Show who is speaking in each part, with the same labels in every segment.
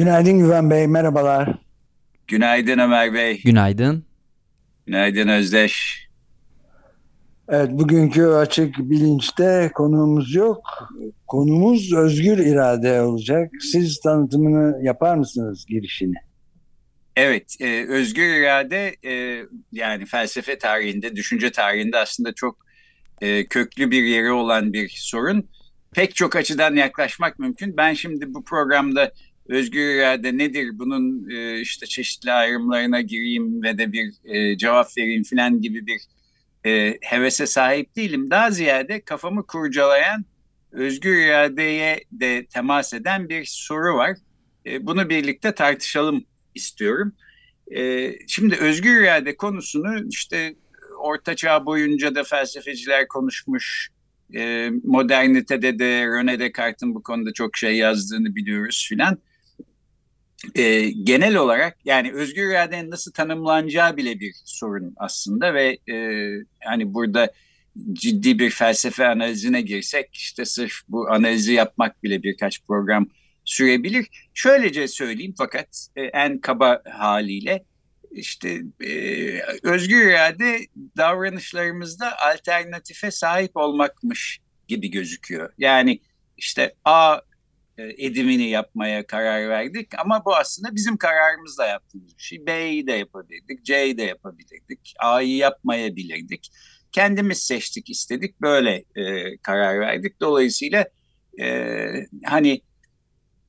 Speaker 1: Günaydın Güven Bey, merhabalar.
Speaker 2: Günaydın Ömer Bey.
Speaker 3: Günaydın.
Speaker 2: Günaydın Özdeş.
Speaker 1: Evet, bugünkü açık bilinçte konuğumuz yok. Konumuz özgür irade olacak. Siz tanıtımını yapar mısınız girişini?
Speaker 2: Evet, e, özgür irade e, yani felsefe tarihinde, düşünce tarihinde aslında çok e, köklü bir yeri olan bir sorun. Pek çok açıdan yaklaşmak mümkün. Ben şimdi bu programda özgür irade nedir, bunun e, işte çeşitli ayrımlarına gireyim ve de bir e, cevap vereyim falan gibi bir e, hevese sahip değilim. Daha ziyade kafamı kurcalayan, özgür iradeye de temas eden bir soru var. E, bunu birlikte tartışalım istiyorum. E, şimdi özgür irade konusunu işte Orta Çağ boyunca da felsefeciler konuşmuş. E, modernitede de René Descartes'in bu konuda çok şey yazdığını biliyoruz filan. E, genel olarak yani özgür iradenin nasıl tanımlanacağı bile bir sorun aslında ve e, hani burada ciddi bir felsefe analizine girsek işte sırf bu analizi yapmak bile birkaç program sürebilir. Şöylece söyleyeyim fakat e, en kaba haliyle işte e, özgür irade davranışlarımızda alternatife sahip olmakmış gibi gözüküyor. Yani işte A edimini yapmaya karar verdik ama bu aslında bizim kararımızla yaptığımız bir şey. B'yi de yapabilirdik, C'yi de yapabilirdik, A'yı yapmayabilirdik. Kendimiz seçtik, istedik, böyle e, karar verdik. Dolayısıyla e, hani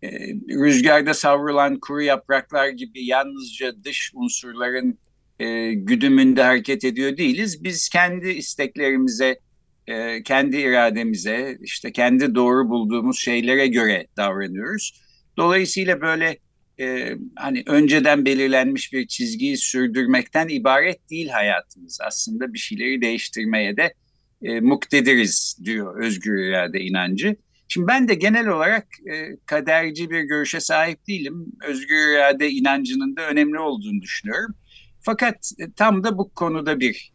Speaker 2: e, rüzgarda savrulan kuru yapraklar gibi yalnızca dış unsurların e, güdümünde hareket ediyor değiliz. Biz kendi isteklerimize, e, kendi irademize, işte kendi doğru bulduğumuz şeylere göre davranıyoruz. Dolayısıyla böyle e, hani önceden belirlenmiş bir çizgiyi sürdürmekten ibaret değil hayatımız. Aslında bir şeyleri değiştirmeye de e, muktediriz diyor özgür irade inancı. Şimdi ben de genel olarak e, kaderci bir görüşe sahip değilim. Özgür irade inancının da önemli olduğunu düşünüyorum. Fakat e, tam da bu konuda bir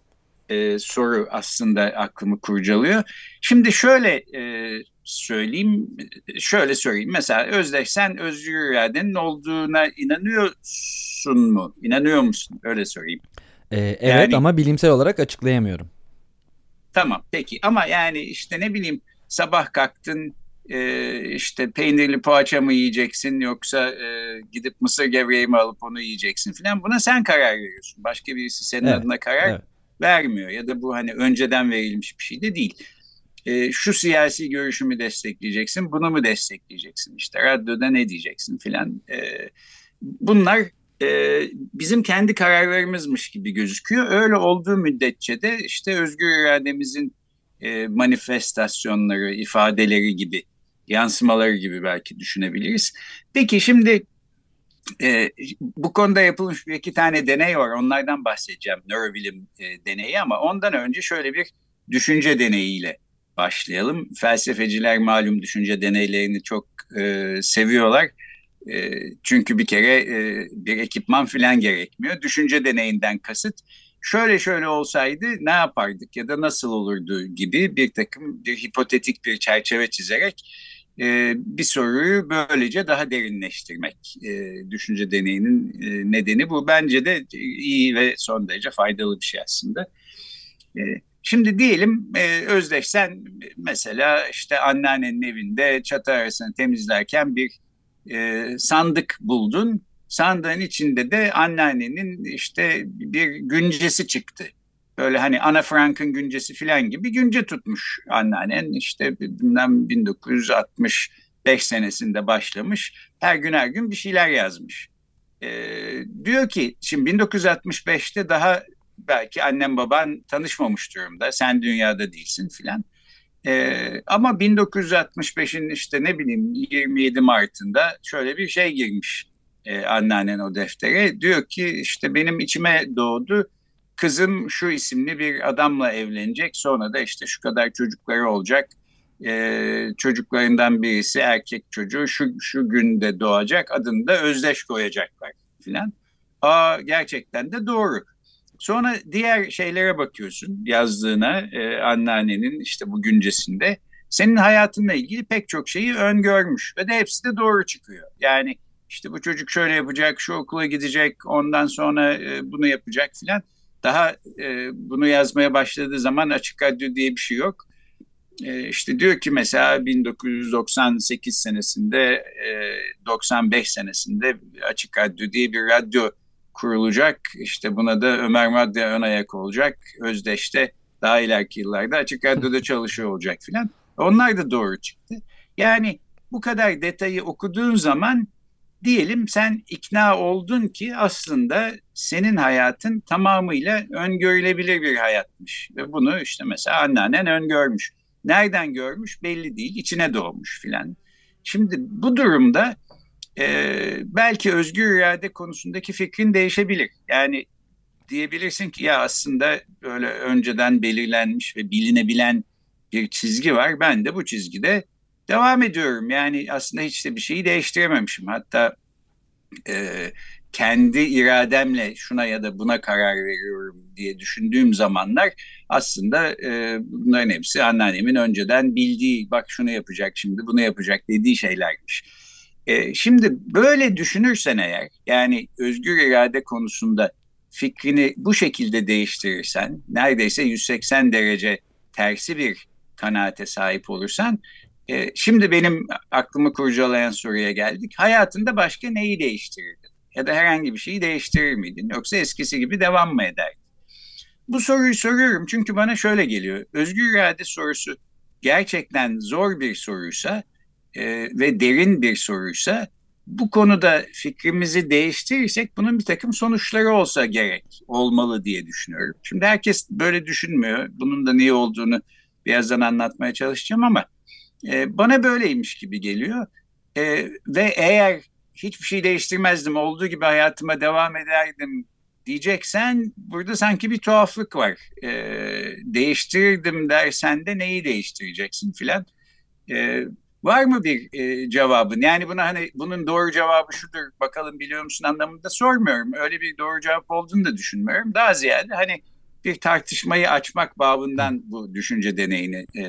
Speaker 2: e, soru aslında aklımı kurcalıyor. Şimdi şöyle e, söyleyeyim, şöyle söyleyeyim. Mesela Özdeş sen özgür iradenin olduğuna inanıyorsun mu? İnanıyor musun? Öyle söyleyeyim.
Speaker 3: Ee, evet yani, ama bilimsel olarak açıklayamıyorum.
Speaker 2: Tamam peki ama yani işte ne bileyim sabah kalktın e, işte peynirli poğaça mı yiyeceksin yoksa e, gidip mısır gevreği mi alıp onu yiyeceksin falan buna sen karar veriyorsun. Başka birisi senin evet, adına karar evet. Vermiyor ya da bu hani önceden verilmiş bir şey de değil. E, şu siyasi görüşümü destekleyeceksin, bunu mu destekleyeceksin işte radyoda ne diyeceksin filan. E, bunlar e, bizim kendi kararlarımızmış gibi gözüküyor. Öyle olduğu müddetçe de işte özgür irademizin e, manifestasyonları, ifadeleri gibi yansımaları gibi belki düşünebiliriz. Peki şimdi e, bu konuda yapılmış bir iki tane deney var. Onlardan bahsedeceğim. Nörobilim e, deneyi ama ondan önce şöyle bir düşünce deneyiyle başlayalım. Felsefeciler malum düşünce deneylerini çok e, seviyorlar. E, çünkü bir kere e, bir ekipman falan gerekmiyor. Düşünce deneyinden kasıt şöyle şöyle olsaydı ne yapardık ya da nasıl olurdu gibi bir takım bir hipotetik bir çerçeve çizerek e, bir soruyu böylece daha derinleştirmek e, düşünce deneyinin e, nedeni bu. Bence de iyi ve son derece faydalı bir şey aslında. E, şimdi diyelim e, Özdeş sen mesela işte anneannenin evinde çatı arasını temizlerken bir e, sandık buldun. Sandığın içinde de anneannenin işte bir güncesi çıktı böyle hani Ana Frank'ın güncesi filan gibi günce tutmuş anneannen işte bilmem 1965 senesinde başlamış her gün her gün bir şeyler yazmış. Ee, diyor ki şimdi 1965'te daha belki annem baban tanışmamış durumda sen dünyada değilsin filan. Ee, ama 1965'in işte ne bileyim 27 Mart'ında şöyle bir şey girmiş e, anneannen o deftere. Diyor ki işte benim içime doğdu kızım şu isimli bir adamla evlenecek sonra da işte şu kadar çocukları olacak. Ee, çocuklarından birisi erkek çocuğu şu, şu günde doğacak adını da Özdeş koyacaklar filan. Aa gerçekten de doğru. Sonra diğer şeylere bakıyorsun yazdığına e, anneannenin işte bu güncesinde. Senin hayatınla ilgili pek çok şeyi öngörmüş ve de hepsi de doğru çıkıyor. Yani işte bu çocuk şöyle yapacak, şu okula gidecek, ondan sonra e, bunu yapacak filan. Daha e, bunu yazmaya başladığı zaman açık radyo diye bir şey yok. E, işte diyor ki mesela 1998 senesinde, e, 95 senesinde açık radyo diye bir radyo kurulacak. İşte buna da Ömer Madde ön ayak olacak. Özdeş'te daha ileriki yıllarda Açık Radyo'da çalışıyor olacak filan. Onlar da doğru çıktı. Yani bu kadar detayı okuduğun zaman diyelim sen ikna oldun ki aslında senin hayatın tamamıyla öngörülebilir bir hayatmış. Ve bunu işte mesela anneannen öngörmüş. Nereden görmüş belli değil, içine doğmuş filan. Şimdi bu durumda e, belki özgür irade konusundaki fikrin değişebilir. Yani diyebilirsin ki ya aslında böyle önceden belirlenmiş ve bilinebilen bir çizgi var. Ben de bu çizgide devam ediyorum. Yani aslında hiç de bir şeyi değiştirememişim. Hatta e, kendi irademle şuna ya da buna karar veriyorum diye düşündüğüm zamanlar aslında e, bunların hepsi anneannemin önceden bildiği bak şunu yapacak şimdi bunu yapacak dediği şeylermiş. E, şimdi böyle düşünürsen eğer yani özgür irade konusunda fikrini bu şekilde değiştirirsen neredeyse 180 derece tersi bir kanaate sahip olursan e, şimdi benim aklımı kurcalayan soruya geldik. Hayatında başka neyi değiştirirdin? Ya da herhangi bir şeyi değiştirir miydin? Yoksa eskisi gibi devam mı ederdin? Bu soruyu soruyorum çünkü bana şöyle geliyor. Özgür irade sorusu gerçekten zor bir soruysa e, ve derin bir soruysa bu konuda fikrimizi değiştirirsek bunun bir takım sonuçları olsa gerek, olmalı diye düşünüyorum. Şimdi herkes böyle düşünmüyor. Bunun da niye olduğunu birazdan anlatmaya çalışacağım ama e, bana böyleymiş gibi geliyor. E, ve eğer hiçbir şey değiştirmezdim, olduğu gibi hayatıma devam ederdim diyeceksen burada sanki bir tuhaflık var. E, değiştirirdim dersen de neyi değiştireceksin filan. E, Var mı bir e, cevabın? Yani buna hani bunun doğru cevabı şudur bakalım biliyor musun anlamında sormuyorum. Öyle bir doğru cevap olduğunu da düşünmüyorum. Daha ziyade hani bir tartışmayı açmak babından bu düşünce deneyini e,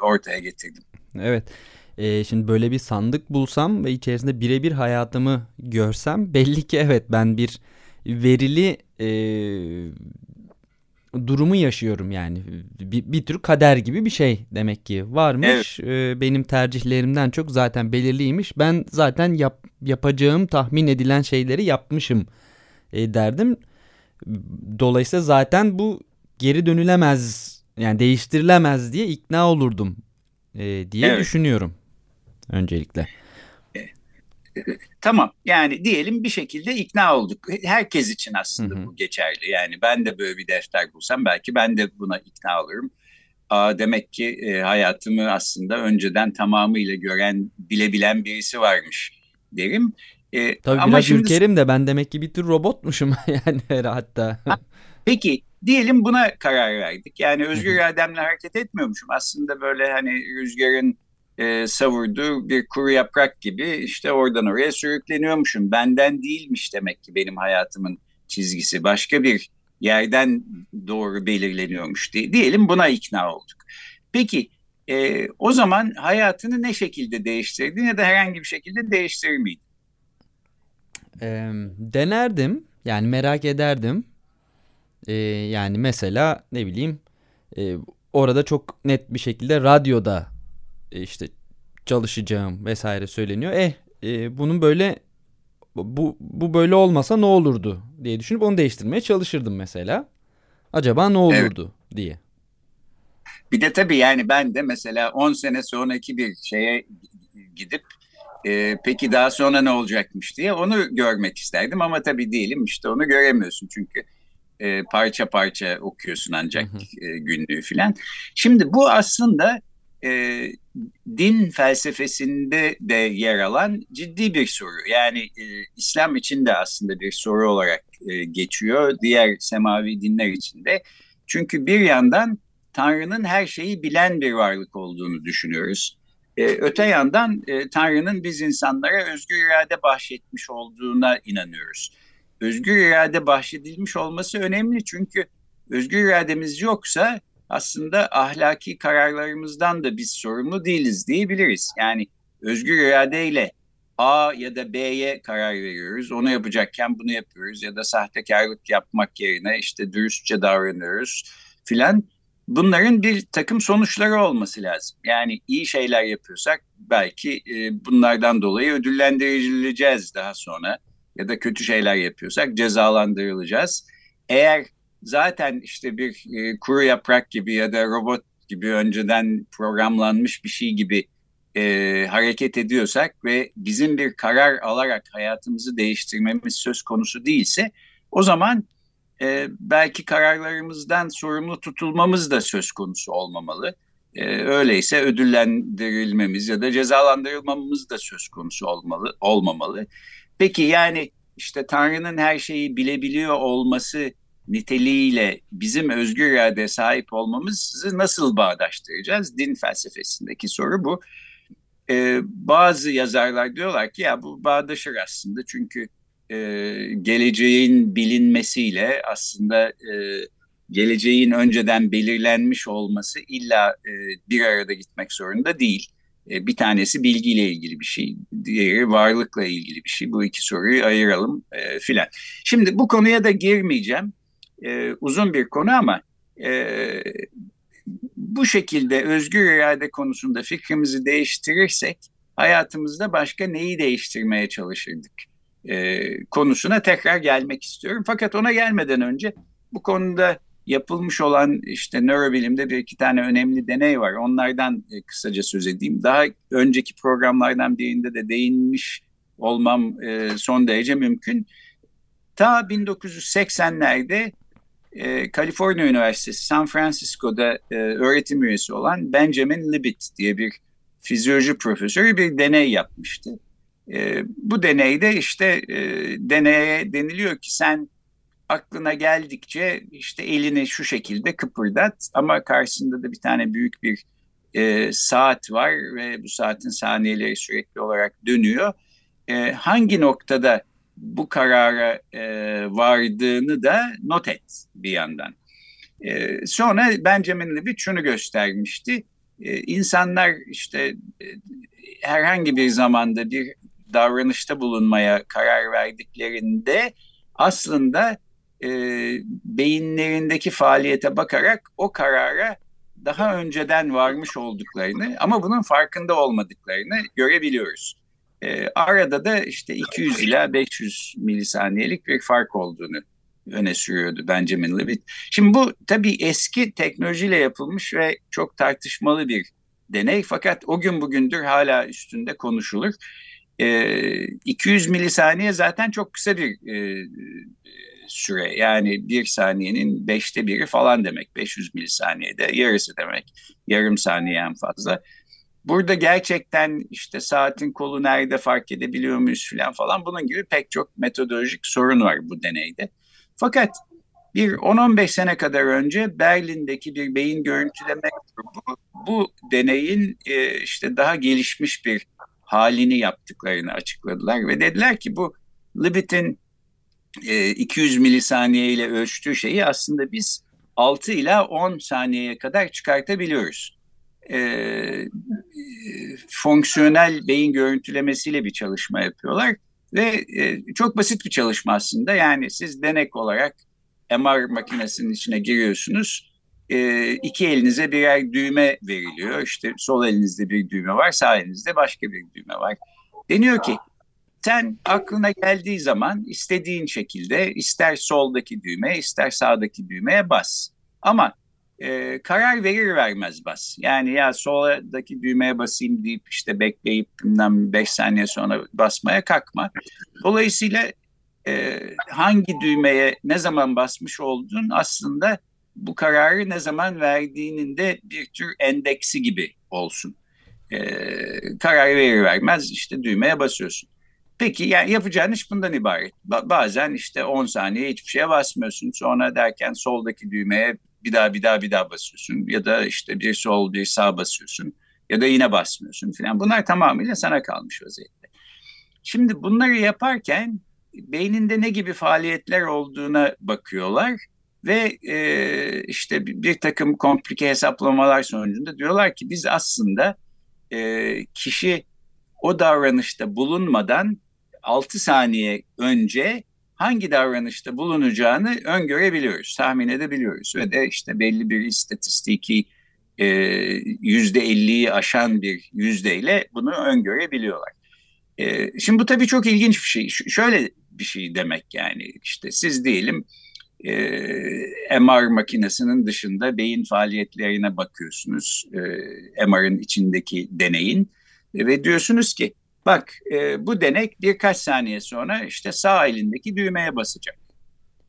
Speaker 2: ortaya getirdim.
Speaker 3: Evet. Ee, şimdi böyle bir sandık bulsam ve içerisinde birebir hayatımı görsem belli ki evet ben bir verili e, durumu yaşıyorum yani. Bir, bir tür kader gibi bir şey demek ki. Varmış evet. ee, benim tercihlerimden çok zaten belirliymiş. Ben zaten yap, yapacağım tahmin edilen şeyleri yapmışım e, derdim. Dolayısıyla zaten bu geri dönülemez yani değiştirilemez diye ikna olurdum e, diye evet. düşünüyorum öncelikle.
Speaker 2: Tamam yani diyelim bir şekilde ikna olduk. Herkes için aslında hı hı. bu geçerli. Yani ben de böyle bir defter bulsam belki ben de buna ikna olurum. Aa, demek ki e, hayatımı aslında önceden tamamıyla gören, bilebilen birisi varmış derim.
Speaker 3: E, Tabii ama biraz şimdi... ürkerim de ben demek ki bir tür robotmuşum yani hatta.
Speaker 2: peki diyelim buna karar verdik. Yani özgür irademle hareket etmiyormuşum. Aslında böyle hani rüzgarın e, savurduğu bir kuru yaprak gibi işte oradan oraya sürükleniyormuşum. Benden değilmiş demek ki benim hayatımın çizgisi. Başka bir yerden doğru belirleniyormuş diye. Diyelim buna ikna olduk. Peki e, o zaman hayatını ne şekilde değiştirdin ya da herhangi bir şekilde değiştirir miydin?
Speaker 3: E, denerdim. Yani merak ederdim. E, yani mesela ne bileyim e, orada çok net bir şekilde radyoda e, işte çalışacağım vesaire söyleniyor. Eh e, bunun böyle bu, bu böyle olmasa ne olurdu diye düşünüp onu değiştirmeye çalışırdım mesela. Acaba ne olurdu evet. diye.
Speaker 2: Bir de tabii yani ben de mesela 10 sene sonraki bir şeye gidip e, peki daha sonra ne olacakmış diye onu görmek isterdim ama tabii diyelim işte onu göremiyorsun çünkü e, parça parça okuyorsun ancak E, günlüğü filan. Şimdi bu aslında e, din felsefesinde de yer alan ciddi bir soru. Yani e, İslam için de aslında bir soru olarak e, geçiyor. Diğer semavi dinler için de. Çünkü bir yandan Tanrı'nın her şeyi bilen bir varlık olduğunu düşünüyoruz. E, öte yandan e, Tanrı'nın biz insanlara özgür irade bahşetmiş olduğuna inanıyoruz. Özgür irade bahşedilmiş olması önemli çünkü özgür irademiz yoksa aslında ahlaki kararlarımızdan da biz sorumlu değiliz diyebiliriz. Yani özgür iradeyle A ya da B'ye karar veriyoruz. Onu yapacakken bunu yapıyoruz ya da sahtekarlık yapmak yerine işte dürüstçe davranıyoruz filan. Bunların bir takım sonuçları olması lazım. Yani iyi şeyler yapıyorsak belki e, bunlardan dolayı ödüllendirileceğiz daha sonra ya da kötü şeyler yapıyorsak cezalandırılacağız. Eğer zaten işte bir e, kuru yaprak gibi ya da robot gibi önceden programlanmış bir şey gibi e, hareket ediyorsak ve bizim bir karar alarak hayatımızı değiştirmemiz söz konusu değilse o zaman e, belki kararlarımızdan sorumlu tutulmamız da söz konusu olmamalı. E, öyleyse ödüllendirilmemiz ya da cezalandırılmamız da söz konusu olmalı olmamalı. Peki yani işte Tanrı'nın her şeyi bilebiliyor olması niteliğiyle bizim özgür irade sahip olmamızı nasıl bağdaştıracağız? Din felsefesindeki soru bu. Ee, bazı yazarlar diyorlar ki ya bu bağdaşır aslında çünkü e, geleceğin bilinmesiyle aslında e, geleceğin önceden belirlenmiş olması illa e, bir arada gitmek zorunda değil. E, bir tanesi bilgiyle ilgili bir şey, diğeri varlıkla ilgili bir şey. Bu iki soruyu ayıralım e, filan. Şimdi bu konuya da girmeyeceğim e, uzun bir konu ama e, bu şekilde özgür irade konusunda fikrimizi değiştirirsek hayatımızda başka neyi değiştirmeye çalışırdık e, konusuna tekrar gelmek istiyorum. Fakat ona gelmeden önce bu konuda yapılmış olan işte nörobilimde bir iki tane önemli deney var. Onlardan e, kısaca söz edeyim. Daha önceki programlardan birinde de değinmiş olmam e, son derece mümkün. Ta 1980'lerde e, Kaliforniya Üniversitesi San Francisco'da e, öğretim üyesi olan Benjamin Libet diye bir fizyoloji profesörü bir deney yapmıştı. Bu deneyde işte deneye deniliyor ki sen aklına geldikçe işte elini şu şekilde kıpırdat ama karşısında da bir tane büyük bir e, saat var ve bu saatin saniyeleri sürekli olarak dönüyor. E, hangi noktada bu karara e, vardığını da not et bir yandan. E, sonra Benjamin Libet şunu göstermişti. E, insanlar işte e, herhangi bir zamanda bir davranışta bulunmaya karar verdiklerinde aslında e, beyinlerindeki faaliyete bakarak o karara daha önceden varmış olduklarını ama bunun farkında olmadıklarını görebiliyoruz. E, arada da işte 200 ila 500 milisaniyelik bir fark olduğunu öne sürüyordu Benjamin Levitt. Şimdi bu tabii eski teknolojiyle yapılmış ve çok tartışmalı bir deney fakat o gün bugündür hala üstünde konuşulur. E, 200 milisaniye zaten çok kısa bir e, süre yani bir saniyenin beşte biri falan demek 500 milisaniyede yarısı demek yarım saniye en fazla. Burada gerçekten işte saatin kolu nerede fark edebiliyor muyuz falan falan bunun gibi pek çok metodolojik sorun var bu deneyde. Fakat bir 10-15 sene kadar önce Berlin'deki bir beyin görüntüleme grubu bu deneyin e, işte daha gelişmiş bir halini yaptıklarını açıkladılar ve dediler ki bu Libet'in e, 200 milisaniye ile ölçtüğü şeyi aslında biz 6 ila 10 saniyeye kadar çıkartabiliyoruz e, fonksiyonel beyin görüntülemesiyle bir çalışma yapıyorlar. Ve e, çok basit bir çalışma aslında. Yani siz denek olarak MR makinesinin içine giriyorsunuz. E, iki elinize birer düğme veriliyor. İşte sol elinizde bir düğme var, sağ elinizde başka bir düğme var. Deniyor ki sen aklına geldiği zaman istediğin şekilde ister soldaki düğme ister sağdaki düğmeye bas. Ama e, karar verir vermez bas. Yani ya soldaki düğmeye basayım deyip işte bekleyip bilmem 5 saniye sonra basmaya kalkma. Dolayısıyla e, hangi düğmeye ne zaman basmış olduğun aslında bu kararı ne zaman verdiğinin de bir tür endeksi gibi olsun. E, karar verir vermez işte düğmeye basıyorsun. Peki yani yapacağın iş bundan ibaret. Ba- bazen işte 10 saniye hiçbir şeye basmıyorsun. Sonra derken soldaki düğmeye bir daha bir daha bir daha basıyorsun. Ya da işte bir sol bir sağ basıyorsun. Ya da yine basmıyorsun falan. Bunlar tamamıyla sana kalmış vaziyette. Şimdi bunları yaparken beyninde ne gibi faaliyetler olduğuna bakıyorlar ve e, işte bir, takım komplike hesaplamalar sonucunda diyorlar ki biz aslında e, kişi o davranışta bulunmadan 6 saniye önce hangi davranışta bulunacağını öngörebiliyoruz, tahmin edebiliyoruz ve de işte belli bir istatistiki e, yüzde 50'yi aşan bir yüzdeyle bunu öngörebiliyorlar. E, şimdi bu tabii çok ilginç bir şey. Şöyle bir şey demek yani işte siz diyelim e, MR makinesinin dışında beyin faaliyetlerine bakıyorsunuz. E, MR'ın içindeki deneyin ve diyorsunuz ki bak e, bu denek birkaç saniye sonra işte sağ elindeki düğmeye basacak.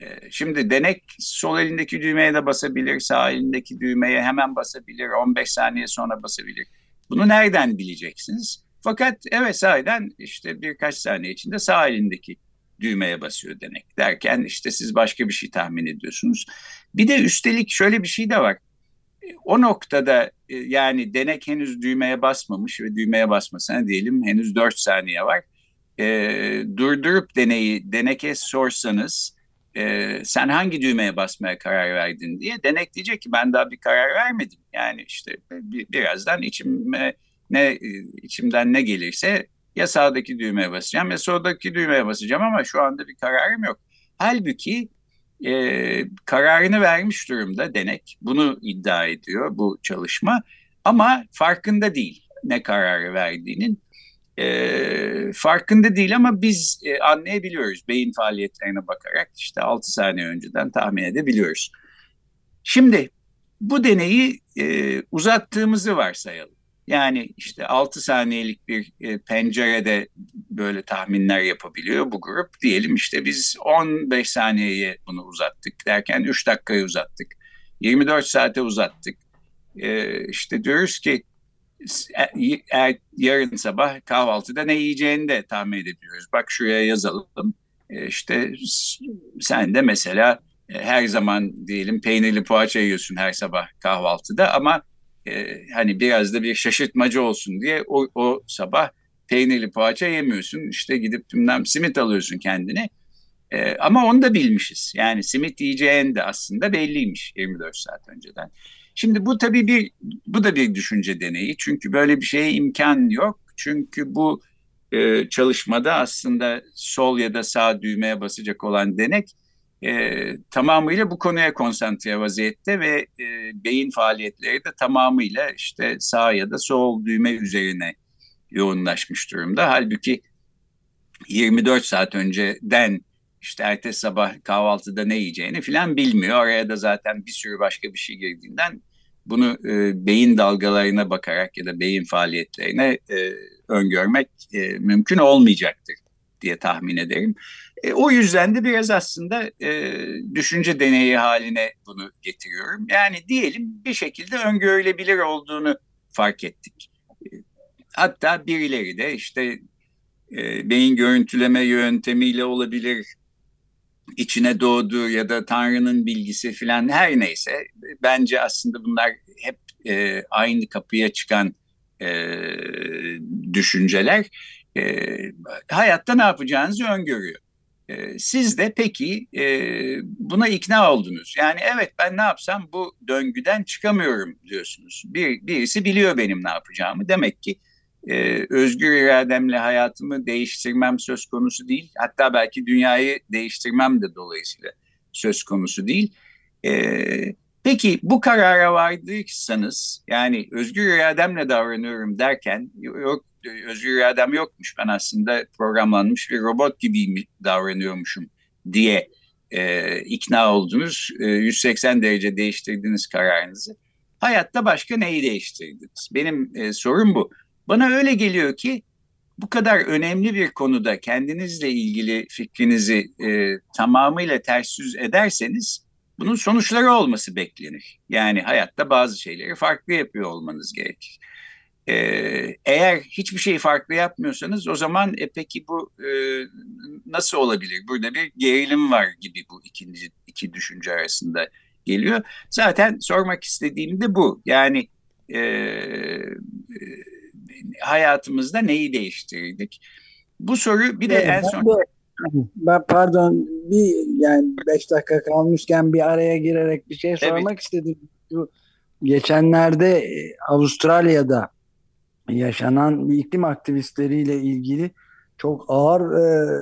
Speaker 2: E, şimdi denek sol elindeki düğmeye de basabilir, sağ elindeki düğmeye hemen basabilir, 15 saniye sonra basabilir. Bunu nereden bileceksiniz? Fakat evet sahiden işte birkaç saniye içinde sağ elindeki düğmeye basıyor denek derken işte siz başka bir şey tahmin ediyorsunuz. Bir de üstelik şöyle bir şey de var. O noktada e, yani denek henüz düğmeye basmamış ve düğmeye basmasına diyelim henüz 4 saniye var. E, durdurup deneyi deneke sorsanız e, sen hangi düğmeye basmaya karar verdin diye denek diyecek ki ben daha bir karar vermedim. Yani işte bir, birazdan içime ne e, içimden ne gelirse ya sağdaki düğmeye basacağım ya soldaki düğmeye basacağım ama şu anda bir kararım yok. Halbuki e, kararını vermiş durumda denek. Bunu iddia ediyor bu çalışma ama farkında değil ne kararı verdiğinin. E, farkında değil ama biz e, anlayabiliyoruz beyin faaliyetlerine bakarak işte 6 saniye önceden tahmin edebiliyoruz. Şimdi bu deneyi e, uzattığımızı varsayalım. Yani işte 6 saniyelik bir e, pencerede böyle tahminler yapabiliyor bu grup. Diyelim işte biz 15 saniyeye bunu uzattık derken 3 dakikayı uzattık. 24 saate uzattık. E, işte diyoruz ki e, er, yarın sabah kahvaltıda ne yiyeceğini de tahmin edebiliyoruz. Bak şuraya yazalım. E, işte sen de mesela e, her zaman diyelim peynirli poğaça yiyorsun her sabah kahvaltıda ama e, hani biraz da bir şaşırtmacı olsun diye o, o sabah peynirli poğaça yemiyorsun. İşte gidip tümden simit alıyorsun kendine. E, ama onu da bilmişiz. Yani simit yiyeceğin de aslında belliymiş 24 saat önceden. Şimdi bu tabii bir bu da bir düşünce deneyi. Çünkü böyle bir şeye imkan yok. Çünkü bu e, çalışmada aslında sol ya da sağ düğmeye basacak olan denek e, tamamıyla bu konuya konsantre vaziyette ve e, beyin faaliyetleri de tamamıyla işte sağ ya da sol düğme üzerine yoğunlaşmış durumda. Halbuki 24 saat önceden işte ertesi sabah kahvaltıda ne yiyeceğini filan bilmiyor. Oraya da zaten bir sürü başka bir şey girdiğinden bunu e, beyin dalgalarına bakarak ya da beyin faaliyetlerine e, öngörmek e, mümkün olmayacaktır diye tahmin ederim. E, o yüzden de biraz aslında e, düşünce deneyi haline bunu getiriyorum. Yani diyelim bir şekilde öngörülebilir olduğunu fark ettik. E, hatta birileri de işte e, beyin görüntüleme yöntemiyle olabilir, içine doğduğu ya da Tanrı'nın bilgisi filan her neyse bence aslında bunlar hep e, aynı kapıya çıkan e, düşünceler e, hayatta ne yapacağınızı öngörüyor. E, siz de peki e, buna ikna oldunuz. Yani evet ben ne yapsam bu döngüden çıkamıyorum diyorsunuz. Bir, birisi biliyor benim ne yapacağımı. Demek ki e, özgür irademle hayatımı değiştirmem söz konusu değil. Hatta belki dünyayı değiştirmem de dolayısıyla söz konusu değil. E, peki bu karara vardıysanız yani özgür irademle davranıyorum derken yok özgür iradem yokmuş. Ben aslında programlanmış bir robot gibi davranıyormuşum diye e, ikna oldunuz. E, 180 derece değiştirdiniz kararınızı. Hayatta başka neyi değiştirdiniz? Benim e, sorum bu. Bana öyle geliyor ki bu kadar önemli bir konuda kendinizle ilgili fikrinizi e, tamamıyla ters yüz ederseniz bunun sonuçları olması beklenir. Yani hayatta bazı şeyleri farklı yapıyor olmanız gerekir. Ee, eğer hiçbir şeyi farklı yapmıyorsanız o zaman e, peki bu e, nasıl olabilir? Burada bir gerilim var gibi bu ikinci iki düşünce arasında geliyor. Zaten sormak istediğim de bu. Yani e, e, hayatımızda neyi değiştirdik? Bu soru bir de evet, en son... De,
Speaker 1: ben pardon bir yani beş dakika kalmışken bir araya girerek bir şey sormak evet. istedim. Şu geçenlerde e, Avustralya'da yaşanan iklim aktivistleriyle ilgili çok ağır e,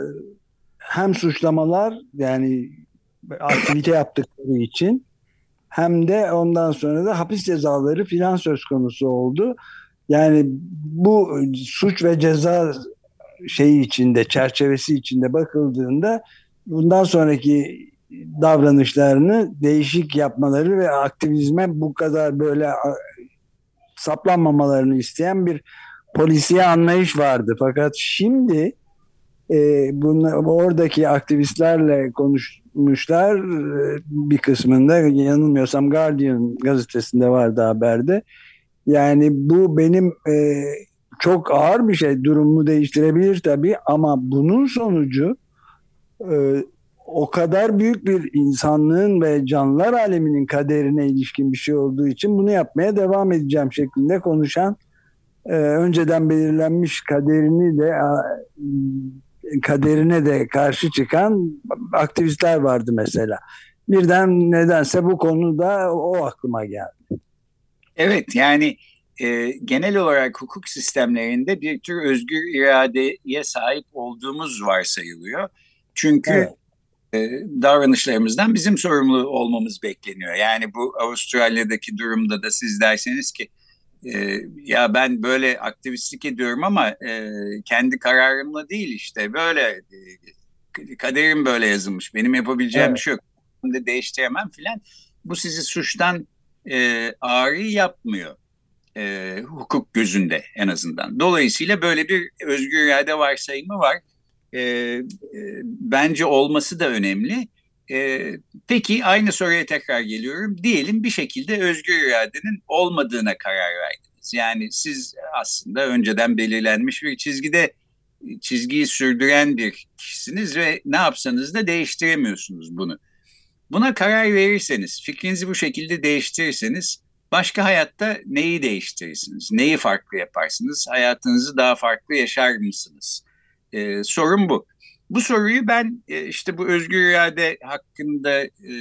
Speaker 1: hem suçlamalar yani aktivite yaptıkları için hem de ondan sonra da hapis cezaları filan söz konusu oldu. Yani bu suç ve ceza şeyi içinde, çerçevesi içinde bakıldığında bundan sonraki davranışlarını değişik yapmaları ve aktivizme bu kadar böyle saplanmamalarını isteyen bir polisiye anlayış vardı. Fakat şimdi e, bunlar, oradaki aktivistlerle konuşmuşlar e, bir kısmında yanılmıyorsam Guardian gazetesinde vardı haberde. Yani bu benim e, çok ağır bir şey durumu değiştirebilir tabii ama bunun sonucu e, o kadar büyük bir insanlığın ve canlılar aleminin kaderine ilişkin bir şey olduğu için bunu yapmaya devam edeceğim şeklinde konuşan e, önceden belirlenmiş kaderini de kaderine de karşı çıkan aktivistler vardı mesela. Birden nedense bu konuda o aklıma geldi.
Speaker 2: Evet yani e, genel olarak hukuk sistemlerinde bir tür özgür iradeye sahip olduğumuz varsayılıyor. Çünkü evet e, davranışlarımızdan bizim sorumlu olmamız bekleniyor. Yani bu Avustralya'daki durumda da siz derseniz ki e, ya ben böyle aktivistlik ediyorum ama e, kendi kararımla değil işte böyle e, kaderim böyle yazılmış. Benim yapabileceğim evet. bir şey yok. Değiştiremem filan. Bu sizi suçtan e, ağrı yapmıyor. E, hukuk gözünde en azından. Dolayısıyla böyle bir özgür irade varsayımı var e, e, bence olması da önemli. E, peki aynı soruya tekrar geliyorum. Diyelim bir şekilde özgür iradenin olmadığına karar verdiniz. Yani siz aslında önceden belirlenmiş bir çizgide çizgiyi sürdüren bir kişisiniz ve ne yapsanız da değiştiremiyorsunuz bunu. Buna karar verirseniz, fikrinizi bu şekilde değiştirirseniz başka hayatta neyi değiştirirsiniz? Neyi farklı yaparsınız? Hayatınızı daha farklı yaşar mısınız? E, sorun bu. Bu soruyu ben e, işte bu özgür irade hakkında e,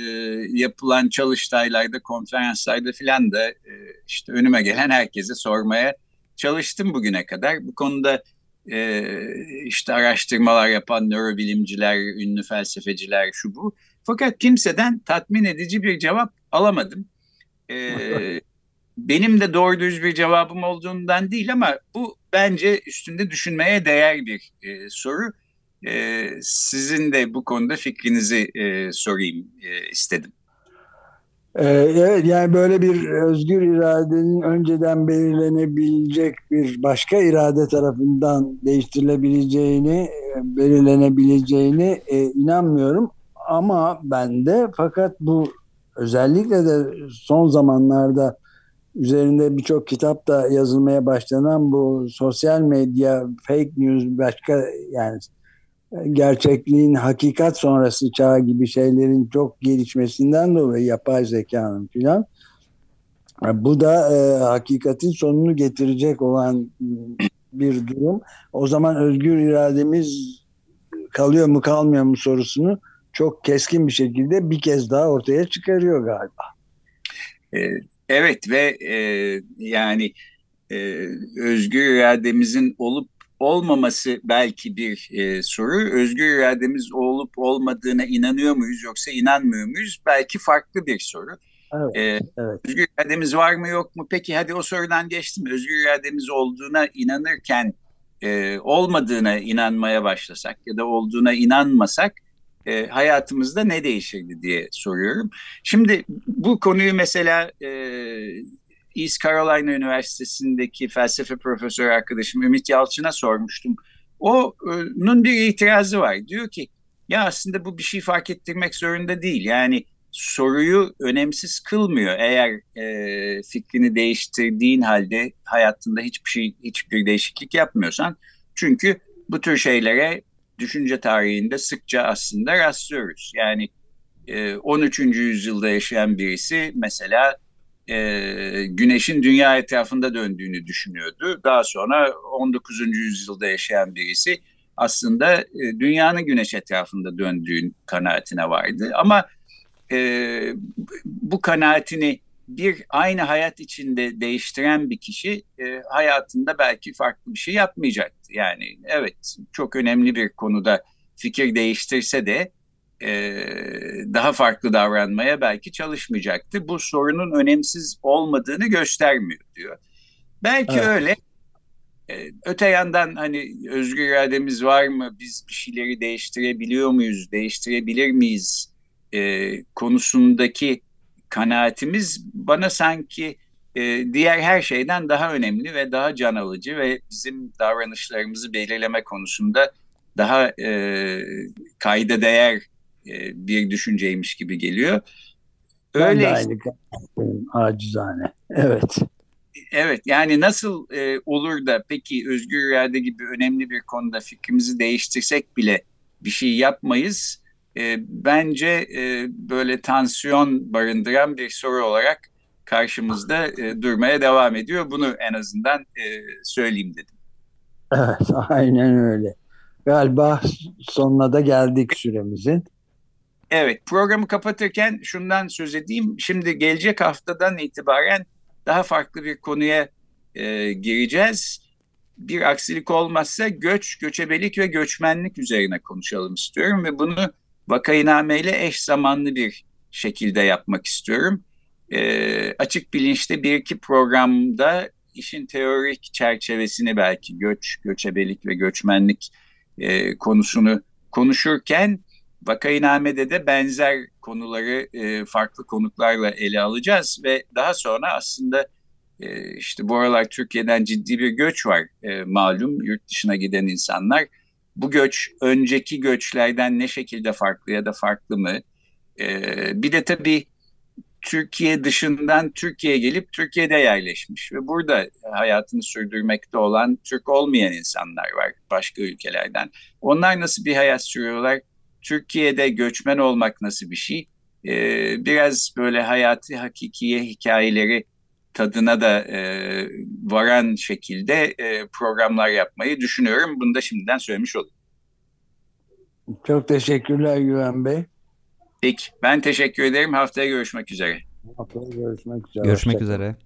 Speaker 2: yapılan çalıştaylarda, konferanslarda filan da e, işte önüme gelen herkese sormaya çalıştım bugüne kadar. Bu konuda e, işte araştırmalar yapan nörobilimciler, ünlü felsefeciler şu bu. Fakat kimseden tatmin edici bir cevap alamadım. E, benim de doğru düz bir cevabım olduğundan değil ama bu bence üstünde düşünmeye değer bir e, soru. E, sizin de bu konuda fikrinizi e, sorayım e, istedim.
Speaker 1: Evet yani böyle bir özgür iradenin önceden belirlenebilecek bir başka irade tarafından değiştirilebileceğini, belirlenebileceğini inanmıyorum. Ama ben de fakat bu özellikle de son zamanlarda üzerinde birçok kitap da yazılmaya başlanan bu sosyal medya, fake news, başka yani gerçekliğin hakikat sonrası çağı gibi şeylerin çok gelişmesinden dolayı yapay zekanın filan bu da e, hakikatin sonunu getirecek olan bir durum. O zaman özgür irademiz kalıyor mu kalmıyor mu sorusunu çok keskin bir şekilde bir kez daha ortaya çıkarıyor galiba.
Speaker 2: Evet Evet ve e, yani e, özgür irademizin olup olmaması belki bir e, soru. Özgür irademiz olup olmadığına inanıyor muyuz yoksa inanmıyor muyuz? Belki farklı bir soru. Evet, ee, evet. Özgür irademiz var mı yok mu? Peki hadi o sorudan geçtim. Özgür irademiz olduğuna inanırken e, olmadığına inanmaya başlasak ya da olduğuna inanmasak e, hayatımızda ne değişirdi diye soruyorum. Şimdi bu konuyu mesela e, East Carolina Üniversitesi'ndeki felsefe profesörü arkadaşım Ümit Yalçın'a sormuştum. O'nun bir itirazı var. Diyor ki ya aslında bu bir şey fark ettirmek zorunda değil. Yani soruyu önemsiz kılmıyor. Eğer e, fikrini değiştirdiğin halde hayatında hiçbir şey, hiçbir değişiklik yapmıyorsan. Çünkü bu tür şeylere düşünce tarihinde sıkça aslında rastlıyoruz. Yani e, 13. yüzyılda yaşayan birisi mesela e, güneşin dünya etrafında döndüğünü düşünüyordu. Daha sonra 19. yüzyılda yaşayan birisi aslında e, dünyanın güneş etrafında döndüğün kanaatine vardı. Ama e, bu kanaatini bir aynı hayat içinde değiştiren bir kişi e, hayatında belki farklı bir şey yapmayacaktı. Yani evet çok önemli bir konuda fikir değiştirse de e, daha farklı davranmaya belki çalışmayacaktı. Bu sorunun önemsiz olmadığını göstermiyor diyor. Belki evet. öyle. E, öte yandan hani özgür irademiz var mı? Biz bir şeyleri değiştirebiliyor muyuz? Değiştirebilir miyiz? E, konusundaki kanaatimiz bana sanki e, diğer her şeyden daha önemli ve daha can alıcı ve bizim davranışlarımızı belirleme konusunda daha e, kayda değer e, bir düşünceymiş gibi geliyor.
Speaker 1: Öyle ben de aynı acizane. Evet.
Speaker 2: Evet yani nasıl e, olur da peki özgür irade gibi önemli bir konuda fikrimizi değiştirsek bile bir şey yapmayız. E, bence e, böyle tansiyon barındıran bir soru olarak karşımızda e, durmaya devam ediyor. Bunu en azından e, söyleyeyim dedim.
Speaker 1: Evet aynen öyle. Galiba sonuna da geldik süremizin.
Speaker 2: Evet programı kapatırken şundan söz edeyim. Şimdi gelecek haftadan itibaren daha farklı bir konuya e, gireceğiz. Bir aksilik olmazsa göç, göçebelik ve göçmenlik üzerine konuşalım istiyorum ve bunu vakayiname ile eş zamanlı bir şekilde yapmak istiyorum. E, açık bilinçte bir iki programda işin teorik çerçevesini belki göç, göçebelik ve göçmenlik e, konusunu konuşurken Vakayiname'de de benzer konuları e, farklı konuklarla ele alacağız ve daha sonra aslında e, işte bu aralar Türkiye'den ciddi bir göç var e, malum yurt dışına giden insanlar. Bu göç önceki göçlerden ne şekilde farklı ya da farklı mı? E, bir de tabii Türkiye dışından Türkiye'ye gelip Türkiye'de yerleşmiş ve burada hayatını sürdürmekte olan Türk olmayan insanlar var başka ülkelerden. Onlar nasıl bir hayat sürüyorlar? Türkiye'de göçmen olmak nasıl bir şey? Ee, biraz böyle hayati hakikiye hikayeleri tadına da e, varan şekilde e, programlar yapmayı düşünüyorum. Bunu da şimdiden söylemiş olayım.
Speaker 1: Çok teşekkürler Güven Bey.
Speaker 2: Peki ben teşekkür ederim. Haftaya görüşmek üzere.
Speaker 1: Haftaya görüşmek üzere.
Speaker 3: Görüşmek üzere.